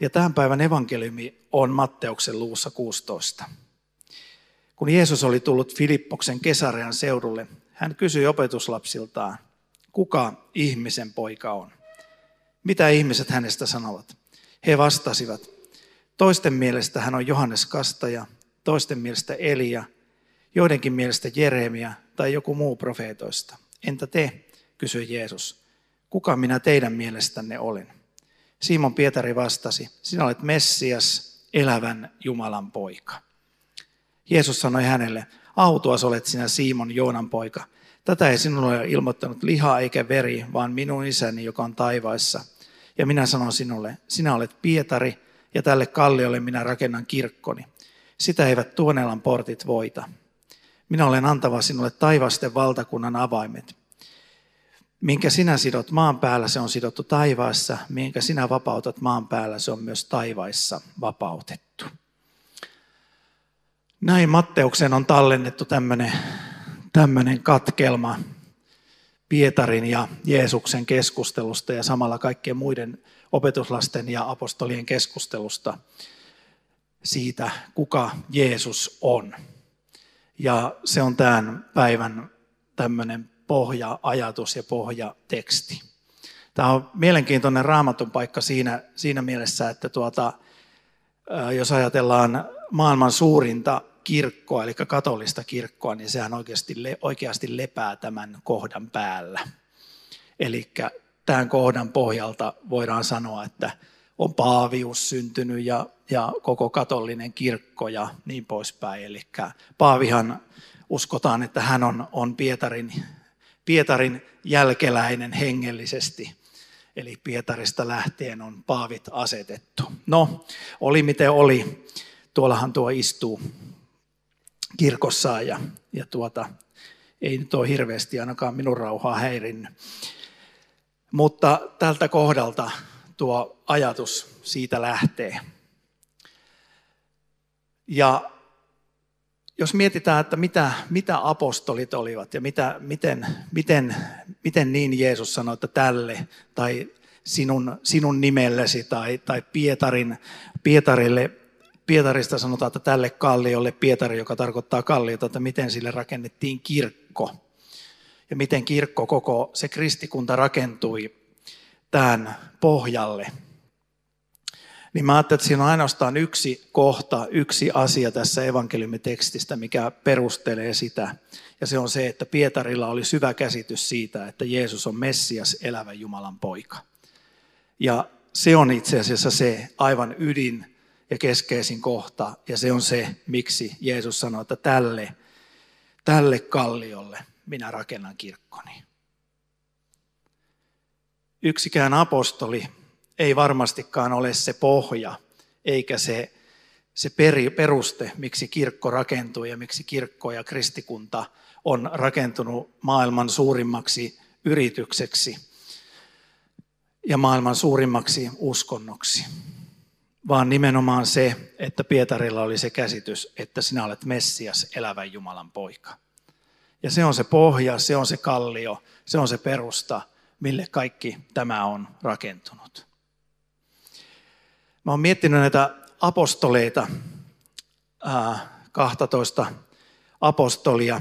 Ja tämän päivän evankeliumi on Matteuksen luussa 16. Kun Jeesus oli tullut Filippoksen Kesarean seudulle, hän kysyi opetuslapsiltaan, kuka ihmisen poika on? Mitä ihmiset hänestä sanovat? He vastasivat, toisten mielestä hän on Johannes Kastaja, toisten mielestä Elia, joidenkin mielestä Jeremia tai joku muu profeetoista. Entä te, kysyi Jeesus, kuka minä teidän mielestänne olen? Simon Pietari vastasi, sinä olet Messias, elävän Jumalan poika. Jeesus sanoi hänelle, autuas olet sinä Simon Joonan poika. Tätä ei sinulle ole ilmoittanut liha eikä veri, vaan minun isäni, joka on taivaissa. Ja minä sanon sinulle, sinä olet Pietari, ja tälle kalliolle minä rakennan kirkkoni. Sitä eivät tuonelan portit voita. Minä olen antava sinulle taivasten valtakunnan avaimet. Minkä sinä sidot maan päällä, se on sidottu taivaassa. Minkä sinä vapautat maan päällä, se on myös taivaissa vapautettu. Näin Matteuksen on tallennettu tämmöinen, katkelma Pietarin ja Jeesuksen keskustelusta ja samalla kaikkien muiden opetuslasten ja apostolien keskustelusta siitä, kuka Jeesus on. Ja se on tämän päivän tämmöinen pohja-ajatus ja pohjateksti. Tämä on mielenkiintoinen raamatun paikka siinä, siinä mielessä, että tuota, jos ajatellaan maailman suurinta kirkkoa, eli katolista kirkkoa, niin sehän oikeasti, oikeasti lepää tämän kohdan päällä. Eli tämän kohdan pohjalta voidaan sanoa, että on paavius syntynyt ja, ja koko katollinen kirkko ja niin poispäin. Eli paavihan uskotaan, että hän on, on Pietarin Pietarin jälkeläinen hengellisesti. Eli Pietarista lähtien on paavit asetettu. No, oli miten oli. Tuollahan tuo istuu kirkossaan ja, ja tuota, ei nyt ole hirveästi ainakaan minun rauhaa häirinnyt. Mutta tältä kohdalta tuo ajatus siitä lähtee. Ja jos mietitään, että mitä, mitä apostolit olivat ja mitä, miten, miten, miten niin Jeesus sanoi, että tälle tai sinun, sinun nimellesi tai, tai Pietarin, Pietarille, Pietarista sanotaan, että tälle kalliolle Pietari, joka tarkoittaa kalliota, että miten sille rakennettiin kirkko. Ja miten kirkko koko se kristikunta rakentui tämän pohjalle – niin mä ajattelin, että siinä on ainoastaan yksi kohta, yksi asia tässä evankeliumitekstistä, mikä perustelee sitä. Ja se on se, että Pietarilla oli syvä käsitys siitä, että Jeesus on Messias, elävä Jumalan poika. Ja se on itse asiassa se aivan ydin ja keskeisin kohta, ja se on se, miksi Jeesus sanoi, että tälle, tälle kalliolle minä rakennan kirkkoni. Yksikään apostoli ei varmastikaan ole se pohja, eikä se, se peri, peruste, miksi kirkko rakentuu ja miksi kirkko ja kristikunta on rakentunut maailman suurimmaksi yritykseksi ja maailman suurimmaksi uskonnoksi. Vaan nimenomaan se, että Pietarilla oli se käsitys, että sinä olet Messias, elävän Jumalan poika. Ja se on se pohja, se on se kallio, se on se perusta, mille kaikki tämä on rakentunut. Mä oon miettinyt näitä apostoleita, 12 apostolia,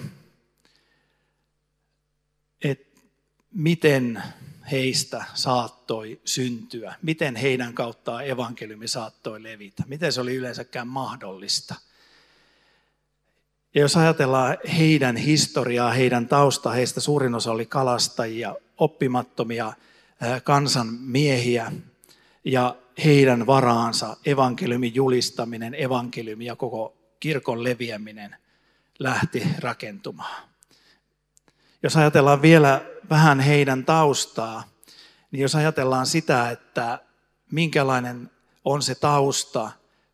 että miten heistä saattoi syntyä, miten heidän kauttaan evankeliumi saattoi levitä, miten se oli yleensäkään mahdollista. Ja jos ajatellaan heidän historiaa, heidän tausta, heistä suurin osa oli kalastajia, oppimattomia kansan miehiä, ja heidän varaansa evankeliumin julistaminen, evankeliumi ja koko kirkon leviäminen lähti rakentumaan. Jos ajatellaan vielä vähän heidän taustaa, niin jos ajatellaan sitä, että minkälainen on se tausta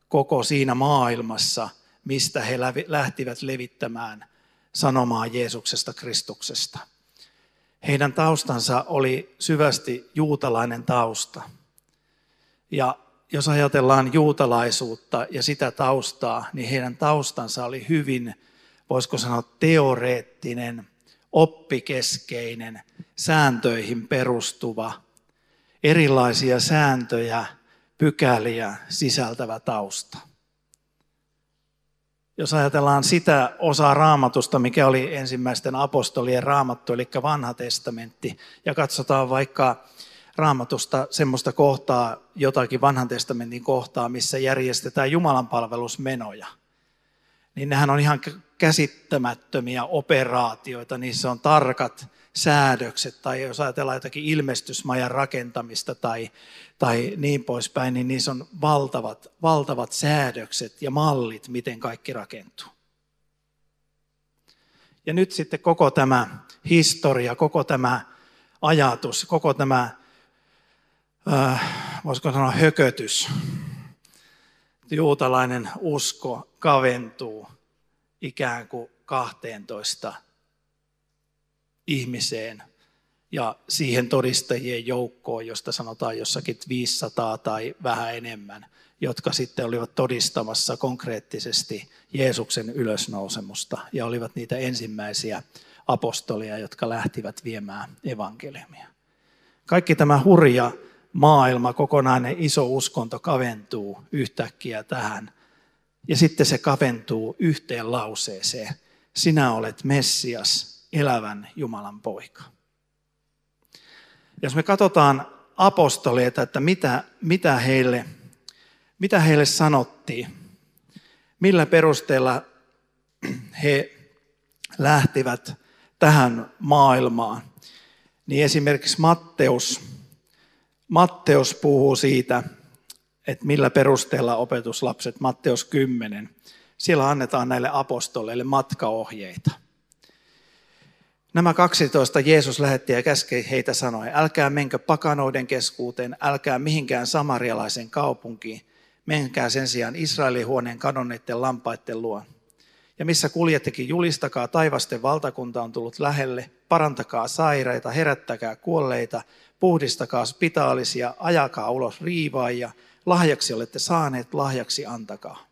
koko siinä maailmassa, mistä he lähtivät levittämään sanomaa Jeesuksesta Kristuksesta. Heidän taustansa oli syvästi juutalainen tausta. Ja jos ajatellaan juutalaisuutta ja sitä taustaa, niin heidän taustansa oli hyvin, voisiko sanoa, teoreettinen, oppikeskeinen, sääntöihin perustuva, erilaisia sääntöjä, pykäliä sisältävä tausta. Jos ajatellaan sitä osaa raamatusta, mikä oli ensimmäisten apostolien raamattu, eli vanha testamentti, ja katsotaan vaikka raamatusta semmoista kohtaa, jotakin vanhan testamentin kohtaa, missä järjestetään Jumalan palvelusmenoja, niin nehän on ihan käsittämättömiä operaatioita, niissä on tarkat säädökset, tai jos ajatellaan jotakin ilmestysmajan rakentamista tai, tai niin poispäin, niin niissä on valtavat, valtavat säädökset ja mallit, miten kaikki rakentuu. Ja nyt sitten koko tämä historia, koko tämä ajatus, koko tämä, äh, voisiko sanoa hökötys, juutalainen usko kaventuu ikään kuin 12 ihmiseen ja siihen todistajien joukkoon, josta sanotaan jossakin 500 tai vähän enemmän, jotka sitten olivat todistamassa konkreettisesti Jeesuksen ylösnousemusta ja olivat niitä ensimmäisiä apostolia, jotka lähtivät viemään evankeliumia. Kaikki tämä hurja maailma, kokonainen iso uskonto kaventuu yhtäkkiä tähän. Ja sitten se kaventuu yhteen lauseeseen. Sinä olet Messias, elävän Jumalan poika. Jos me katsotaan apostoleita, että mitä, mitä, heille, mitä heille sanottiin, millä perusteella he lähtivät tähän maailmaan, niin esimerkiksi Matteus, Matteus puhuu siitä, että millä perusteella opetuslapset, Matteus 10, siellä annetaan näille apostoleille matkaohjeita. Nämä 12 Jeesus lähetti ja käskei heitä sanoi, älkää menkö pakanoiden keskuuteen, älkää mihinkään samarialaisen kaupunkiin, menkää sen sijaan Israelin huoneen kadonneiden lampaiden luo. Ja missä kuljettekin, julistakaa taivasten valtakunta on tullut lähelle, parantakaa sairaita, herättäkää kuolleita, puhdistakaa spitaalisia, ajakaa ulos riivaajia, lahjaksi olette saaneet, lahjaksi antakaa.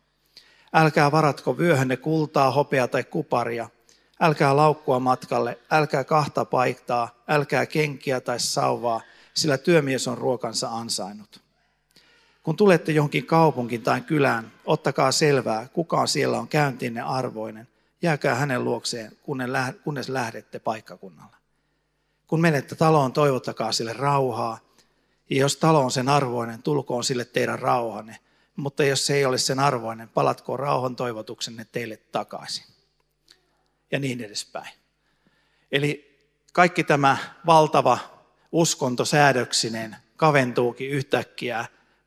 Älkää varatko vyöhönne kultaa, hopea tai kuparia, älkää laukkua matkalle, älkää kahta paiktaa, älkää kenkiä tai sauvaa, sillä työmies on ruokansa ansainnut. Kun tulette johonkin kaupunkiin tai kylään, ottakaa selvää, kuka siellä on käyntinne arvoinen. Jääkää hänen luokseen, kunnes lähdette paikkakunnalle. Kun menette taloon, toivottakaa sille rauhaa. Ja jos talo on sen arvoinen, tulkoon sille teidän rauhanne. Mutta jos se ei ole sen arvoinen, palatkoon rauhan toivotuksenne teille takaisin. Ja niin edespäin. Eli kaikki tämä valtava uskonto säädöksinen kaventuukin yhtäkkiä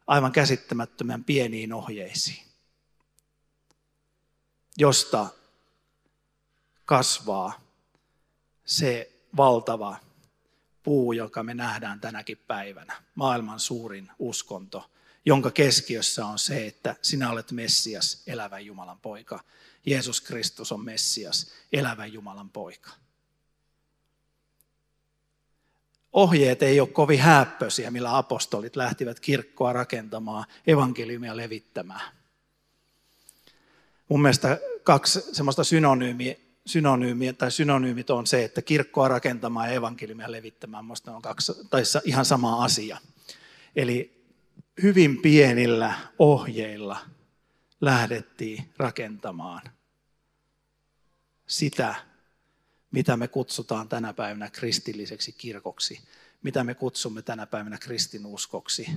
aivan käsittämättömän pieniin ohjeisiin, josta kasvaa se valtava puu, joka me nähdään tänäkin päivänä, maailman suurin uskonto, jonka keskiössä on se, että sinä olet Messias, elävä Jumalan poika. Jeesus Kristus on Messias, elävä Jumalan poika. Ohjeet ei ole kovin häppöisiä, millä apostolit lähtivät kirkkoa rakentamaan, evankeliumia levittämään. Mun mielestä kaksi semmoista synonyymiä, synonyymiä tai synonyymit on se, että kirkkoa rakentamaan ja evankeliumia levittämään. Minusta on kaksi, tai ihan sama asia. Eli hyvin pienillä ohjeilla lähdettiin rakentamaan sitä, mitä me kutsutaan tänä päivänä kristilliseksi kirkoksi, mitä me kutsumme tänä päivänä kristinuskoksi.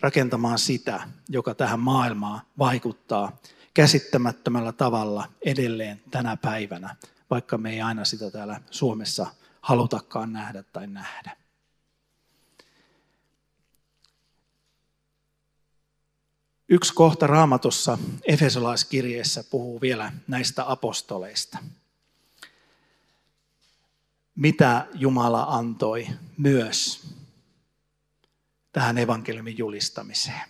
Rakentamaan sitä, joka tähän maailmaan vaikuttaa käsittämättömällä tavalla edelleen tänä päivänä, vaikka me ei aina sitä täällä Suomessa halutakaan nähdä tai nähdä. Yksi kohta raamatussa Efesolaiskirjeessä puhuu vielä näistä apostoleista. Mitä Jumala antoi myös tähän evankeliumin julistamiseen.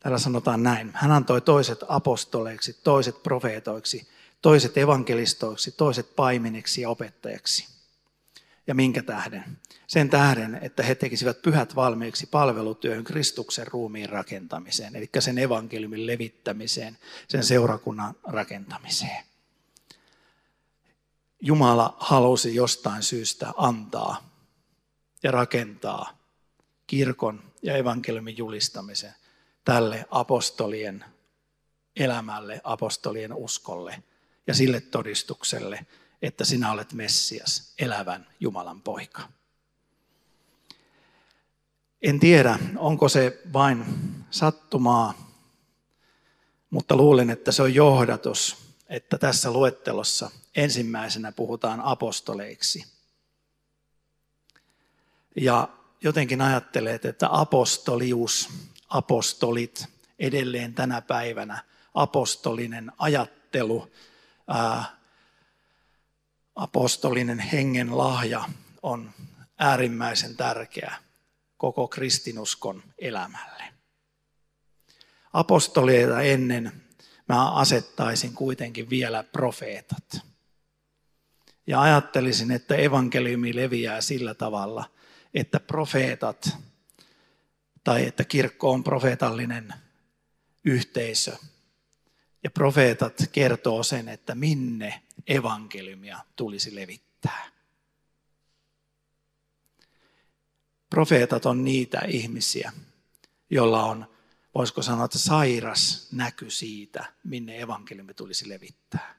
Täällä sanotaan näin. Hän antoi toiset apostoleiksi, toiset profeetoiksi, toiset evankelistoiksi, toiset paimeniksi ja opettajaksi. Ja minkä tähden? Sen tähden, että he tekisivät pyhät valmiiksi palvelutyöhön Kristuksen ruumiin rakentamiseen, eli sen evankeliumin levittämiseen, sen seurakunnan rakentamiseen. Jumala halusi jostain syystä antaa ja rakentaa kirkon ja evankeliumin julistamisen tälle apostolien elämälle, apostolien uskolle ja sille todistukselle, että sinä olet Messias, elävän Jumalan poika. En tiedä, onko se vain sattumaa, mutta luulen, että se on johdatus, että tässä luettelossa ensimmäisenä puhutaan apostoleiksi. Ja jotenkin ajattelet, että apostolius, apostolit edelleen tänä päivänä, apostolinen ajattelu, ää, apostolinen hengen lahja on äärimmäisen tärkeä koko kristinuskon elämälle. Apostolieita ennen mä asettaisin kuitenkin vielä profeetat. Ja ajattelisin, että evankeliumi leviää sillä tavalla, että profeetat tai että kirkko on profeetallinen yhteisö. Ja profeetat kertoo sen, että minne evankeliumia tulisi levittää. Profeetat on niitä ihmisiä, joilla on, voisiko sanoa, että sairas näky siitä, minne evankeliumi tulisi levittää.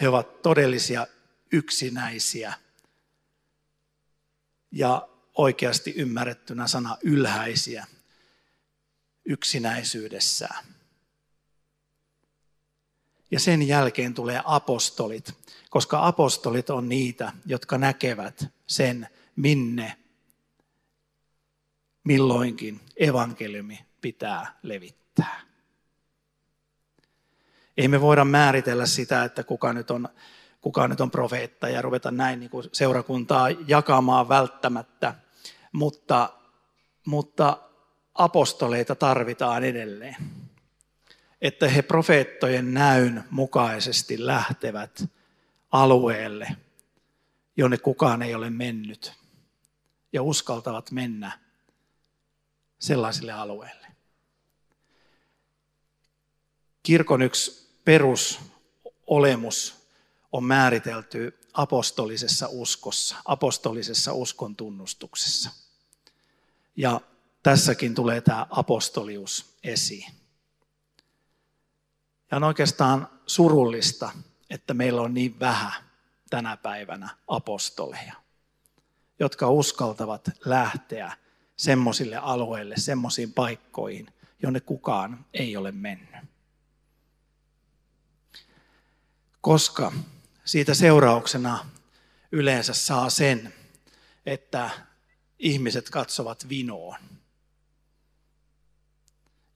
He ovat todellisia yksinäisiä ja oikeasti ymmärrettynä sana ylhäisiä yksinäisyydessään. Ja sen jälkeen tulee apostolit, koska apostolit on niitä, jotka näkevät sen, minne milloinkin evankeliumi pitää levittää. Ei me voida määritellä sitä, että kuka nyt on, kuka nyt on profeetta ja ruveta näin niin kuin seurakuntaa jakamaan välttämättä, mutta, mutta apostoleita tarvitaan edelleen. Että he profeettojen näyn mukaisesti lähtevät alueelle, jonne kukaan ei ole mennyt ja uskaltavat mennä sellaisille alueille. Kirkon yksi perusolemus on määritelty apostolisessa uskossa, apostolisessa uskon tunnustuksessa. Ja tässäkin tulee tämä apostolius esiin. Ja on oikeastaan surullista, että meillä on niin vähän tänä päivänä apostoleja jotka uskaltavat lähteä semmoisille alueille, semmoisiin paikkoihin, jonne kukaan ei ole mennyt. Koska siitä seurauksena yleensä saa sen, että ihmiset katsovat vinoon.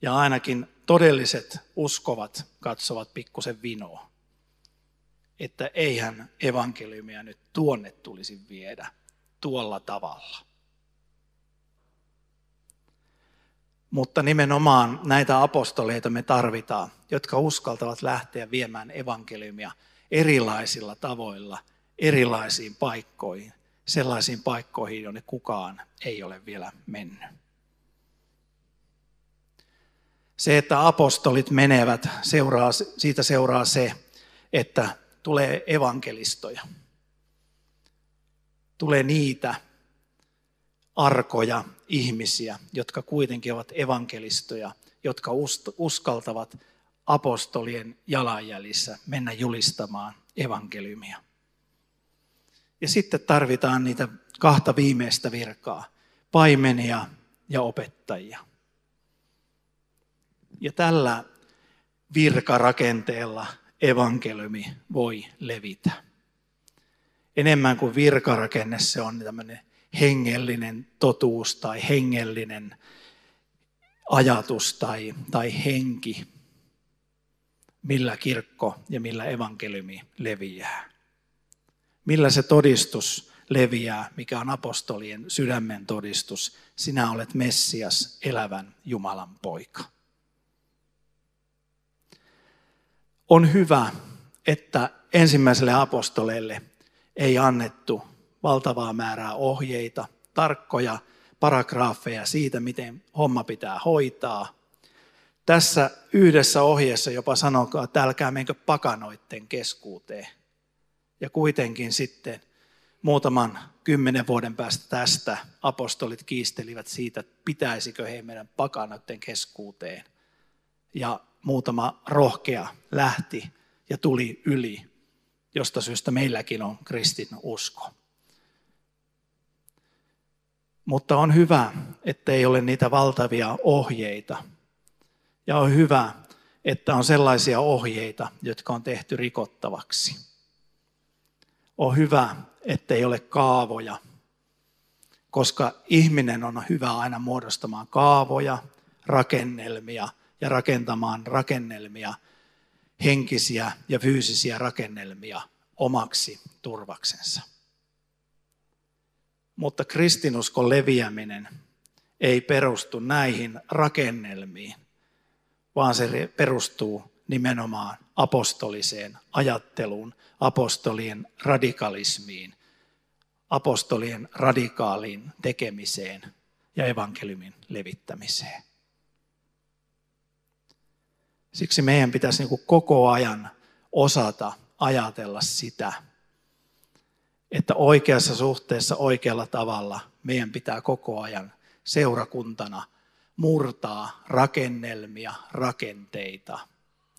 Ja ainakin todelliset uskovat katsovat pikkusen vinoa. Että eihän evankeliumia nyt tuonne tulisi viedä tuolla tavalla. Mutta nimenomaan näitä apostoleita me tarvitaan, jotka uskaltavat lähteä viemään evankeliumia erilaisilla tavoilla, erilaisiin paikkoihin, sellaisiin paikkoihin, jonne kukaan ei ole vielä mennyt. Se, että apostolit menevät, seuraa, siitä seuraa se, että tulee evankelistoja tulee niitä arkoja ihmisiä, jotka kuitenkin ovat evankelistoja, jotka uskaltavat apostolien jalanjäljissä mennä julistamaan evankeliumia. Ja sitten tarvitaan niitä kahta viimeistä virkaa, paimenia ja opettajia. Ja tällä virkarakenteella evankeliumi voi levitä enemmän kuin virkarakenne, se on tämmöinen hengellinen totuus tai hengellinen ajatus tai, tai henki, millä kirkko ja millä evankeliumi leviää. Millä se todistus leviää, mikä on apostolien sydämen todistus. Sinä olet Messias, elävän Jumalan poika. On hyvä, että ensimmäiselle apostoleille ei annettu valtavaa määrää ohjeita, tarkkoja paragraafeja siitä, miten homma pitää hoitaa. Tässä yhdessä ohjeessa jopa sanokaa, että älkää menkö pakanoitten keskuuteen. Ja kuitenkin sitten muutaman kymmenen vuoden päästä tästä apostolit kiistelivät siitä, että pitäisikö he meidän pakanoiden keskuuteen. Ja muutama rohkea lähti ja tuli yli, josta syystä meilläkin on kristin usko. Mutta on hyvä, että ei ole niitä valtavia ohjeita. Ja on hyvä, että on sellaisia ohjeita, jotka on tehty rikottavaksi. On hyvä, ettei ole kaavoja, koska ihminen on hyvä aina muodostamaan kaavoja, rakennelmia ja rakentamaan rakennelmia, henkisiä ja fyysisiä rakennelmia omaksi turvaksensa. Mutta kristinuskon leviäminen ei perustu näihin rakennelmiin, vaan se perustuu nimenomaan apostoliseen ajatteluun, apostolien radikalismiin, apostolien radikaaliin tekemiseen ja evankeliumin levittämiseen. Siksi meidän pitäisi niin koko ajan osata ajatella sitä, että oikeassa suhteessa oikealla tavalla meidän pitää koko ajan seurakuntana murtaa rakennelmia, rakenteita,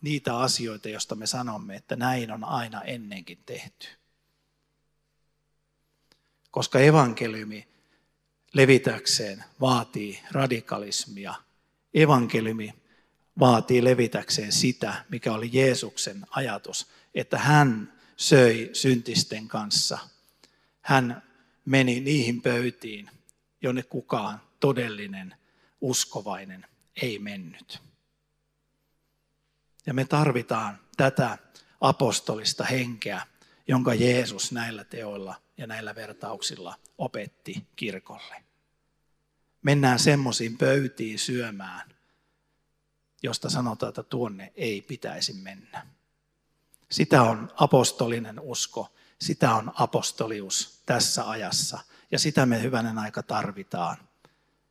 niitä asioita, joista me sanomme, että näin on aina ennenkin tehty. Koska evankeliumi levitäkseen vaatii radikalismia, evankeliumi vaatii levitäkseen sitä, mikä oli Jeesuksen ajatus, että hän söi syntisten kanssa – hän meni niihin pöytiin, jonne kukaan todellinen uskovainen ei mennyt. Ja me tarvitaan tätä apostolista henkeä, jonka Jeesus näillä teoilla ja näillä vertauksilla opetti kirkolle. Mennään semmoisiin pöytiin syömään, josta sanotaan, että tuonne ei pitäisi mennä. Sitä on apostolinen usko sitä on apostolius tässä ajassa. Ja sitä me hyvänen aika tarvitaan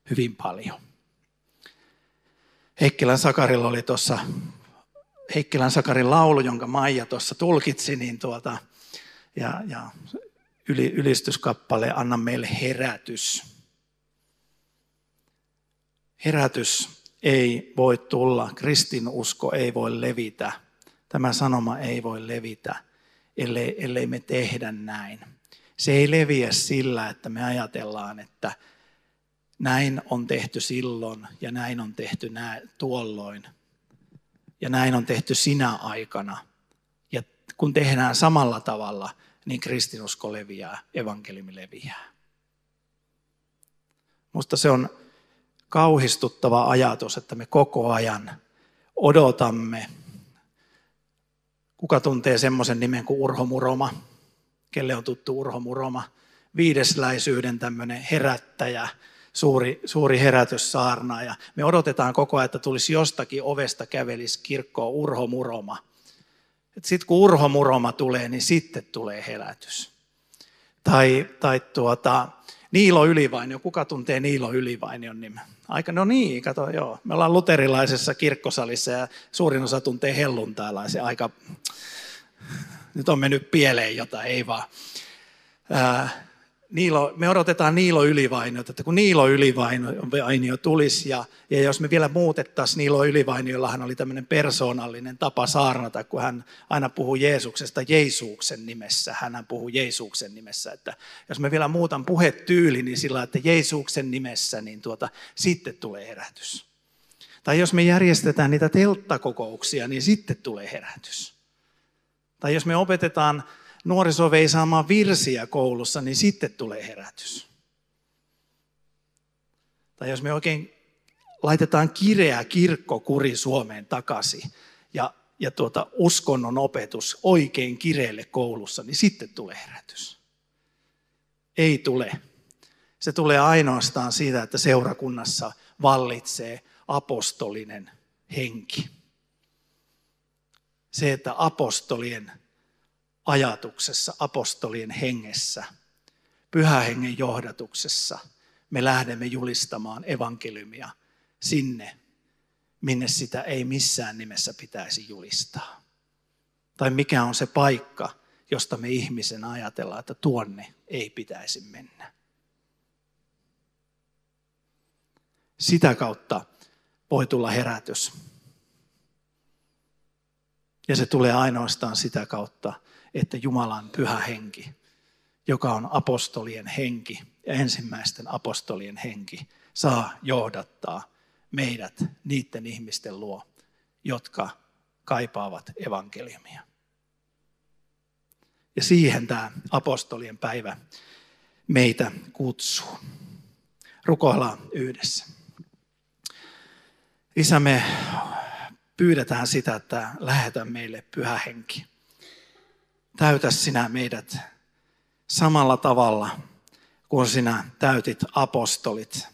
hyvin paljon. Heikkilän Sakarilla oli tuossa Heikkilän Sakarin laulu, jonka Maija tuossa tulkitsi, niin tuota, ja, ja yli, ylistyskappale Anna meille herätys. Herätys ei voi tulla, kristinusko ei voi levitä, tämä sanoma ei voi levitä ellei, ellei me tehdä näin. Se ei leviä sillä, että me ajatellaan, että näin on tehty silloin ja näin on tehty nää, tuolloin ja näin on tehty sinä aikana. Ja kun tehdään samalla tavalla, niin kristinusko leviää, evankeliumi leviää. Musta se on kauhistuttava ajatus, että me koko ajan odotamme Kuka tuntee semmoisen nimen kuin Urho Muroma? Kelle on tuttu Urho Muroma? Viidesläisyyden tämmöinen herättäjä, suuri, suuri herätyssaarna. Ja me odotetaan koko ajan, että tulisi jostakin ovesta kävelisi kirkkoon Urho Muroma. Sitten kun Urho Muroma tulee, niin sitten tulee herätys. Tai, tai tuota, Niilo Ylivainio. Kuka tuntee Niilo Ylivainion nimen? Aika, no niin, kato, joo. Me ollaan luterilaisessa kirkkosalissa ja suurin osa tuntee helluntaalaisen. Aika, nyt on mennyt pieleen jotain, ei vaan. Ää, Niilo, me odotetaan Niilo Ylivainiota, että kun Niilo Ylivainio tulisi ja, ja jos me vielä muutettaisiin Niilo Ylivainiollahan oli tämmöinen persoonallinen tapa saarnata, kun hän aina puhuu Jeesuksesta Jeesuksen nimessä, hän puhuu Jeesuksen nimessä, että jos me vielä muutan puhetyyli, niin sillä että Jeesuksen nimessä, niin tuota, sitten tulee herätys. Tai jos me järjestetään niitä telttakokouksia, niin sitten tulee herätys. Tai jos me opetetaan nuoriso vei saamaan virsiä koulussa, niin sitten tulee herätys. Tai jos me oikein laitetaan kireä kirkkokuri Suomeen takaisin ja, ja tuota uskonnon opetus oikein kireelle koulussa, niin sitten tulee herätys. Ei tule. Se tulee ainoastaan siitä, että seurakunnassa vallitsee apostolinen henki. Se, että apostolien ajatuksessa, apostolien hengessä, pyhähengen johdatuksessa me lähdemme julistamaan evankeliumia sinne, minne sitä ei missään nimessä pitäisi julistaa. Tai mikä on se paikka, josta me ihmisen ajatellaan, että tuonne ei pitäisi mennä. Sitä kautta voi tulla herätys. Ja se tulee ainoastaan sitä kautta, että Jumalan pyhä henki, joka on apostolien henki ja ensimmäisten apostolien henki, saa johdattaa meidät niiden ihmisten luo, jotka kaipaavat evankeliumia. Ja siihen tämä apostolien päivä meitä kutsuu. Rukoillaan yhdessä. Isä, me pyydetään sitä, että lähetä meille pyhä henki. Täytä sinä meidät samalla tavalla kuin sinä täytit apostolit,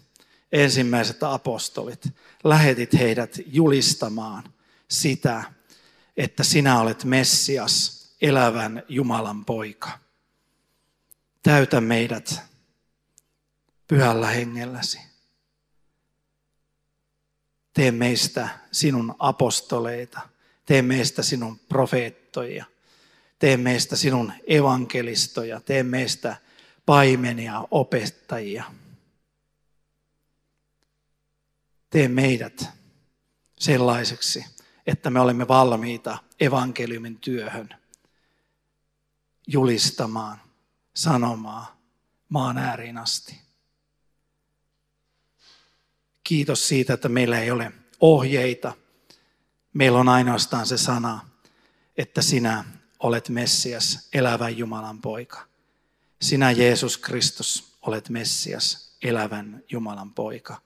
ensimmäiset apostolit. Lähetit heidät julistamaan sitä, että sinä olet Messias, elävän Jumalan poika. Täytä meidät pyhällä hengelläsi. Tee meistä sinun apostoleita. Tee meistä sinun profeettoja. Tee meistä sinun evankelistoja. Tee meistä paimenia, opettajia. Tee meidät sellaiseksi, että me olemme valmiita evankeliumin työhön julistamaan, sanomaan maan ääriin asti. Kiitos siitä, että meillä ei ole ohjeita. Meillä on ainoastaan se sana, että sinä olet Messias, elävän Jumalan poika. Sinä Jeesus Kristus olet Messias, elävän Jumalan poika.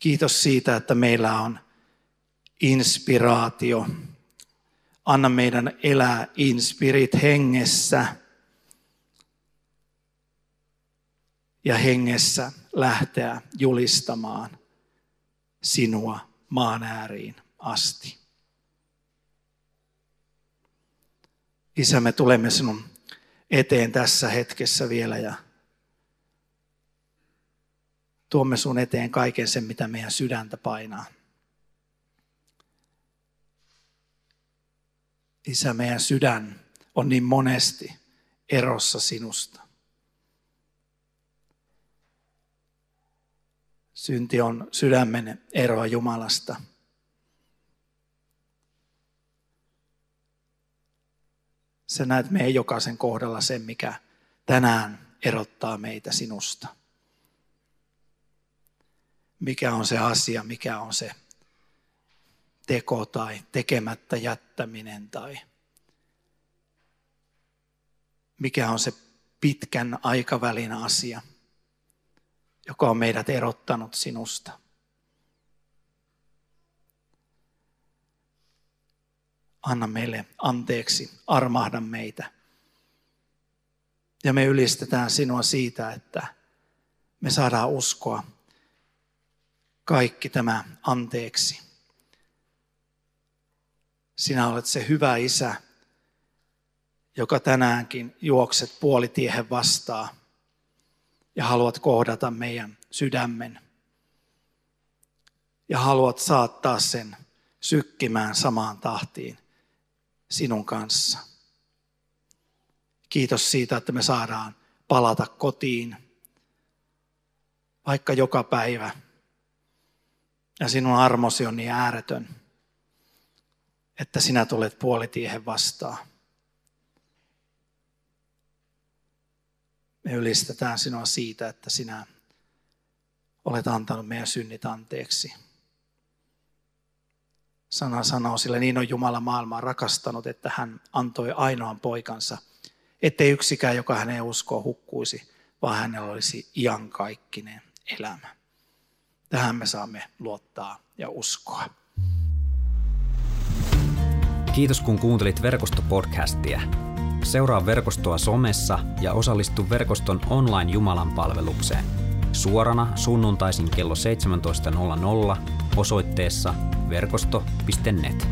Kiitos siitä, että meillä on inspiraatio. Anna meidän elää inspirit hengessä ja hengessä lähteä julistamaan sinua maan ääriin asti. Isä, me tulemme sinun eteen tässä hetkessä vielä ja tuomme sun eteen kaiken sen, mitä meidän sydäntä painaa. Isä, meidän sydän on niin monesti erossa sinusta. Synti on sydämen eroa Jumalasta. Sä näet meidän jokaisen kohdalla sen, mikä tänään erottaa meitä sinusta. Mikä on se asia, mikä on se teko tai tekemättä jättäminen tai mikä on se pitkän aikavälin asia – joka on meidät erottanut sinusta. Anna meille anteeksi, armahda meitä. Ja me ylistetään sinua siitä, että me saadaan uskoa kaikki tämä anteeksi. Sinä olet se hyvä isä, joka tänäänkin juokset puolitiehen vastaan ja haluat kohdata meidän sydämen. Ja haluat saattaa sen sykkimään samaan tahtiin sinun kanssa. Kiitos siitä, että me saadaan palata kotiin, vaikka joka päivä. Ja sinun armosi on niin ääretön, että sinä tulet puolitiehen vastaan. Me ylistetään sinua siitä, että sinä olet antanut meidän synnit anteeksi. Sana sanoo, sillä niin on Jumala maailmaa rakastanut, että hän antoi ainoan poikansa, ettei yksikään, joka häneen uskoo, hukkuisi, vaan hänellä olisi iankaikkinen elämä. Tähän me saamme luottaa ja uskoa. Kiitos kun kuuntelit verkostopodcastia. Seuraa verkostoa somessa ja osallistu verkoston online Jumalan palvelukseen. Suorana sunnuntaisin kello 17.00 osoitteessa verkosto.net.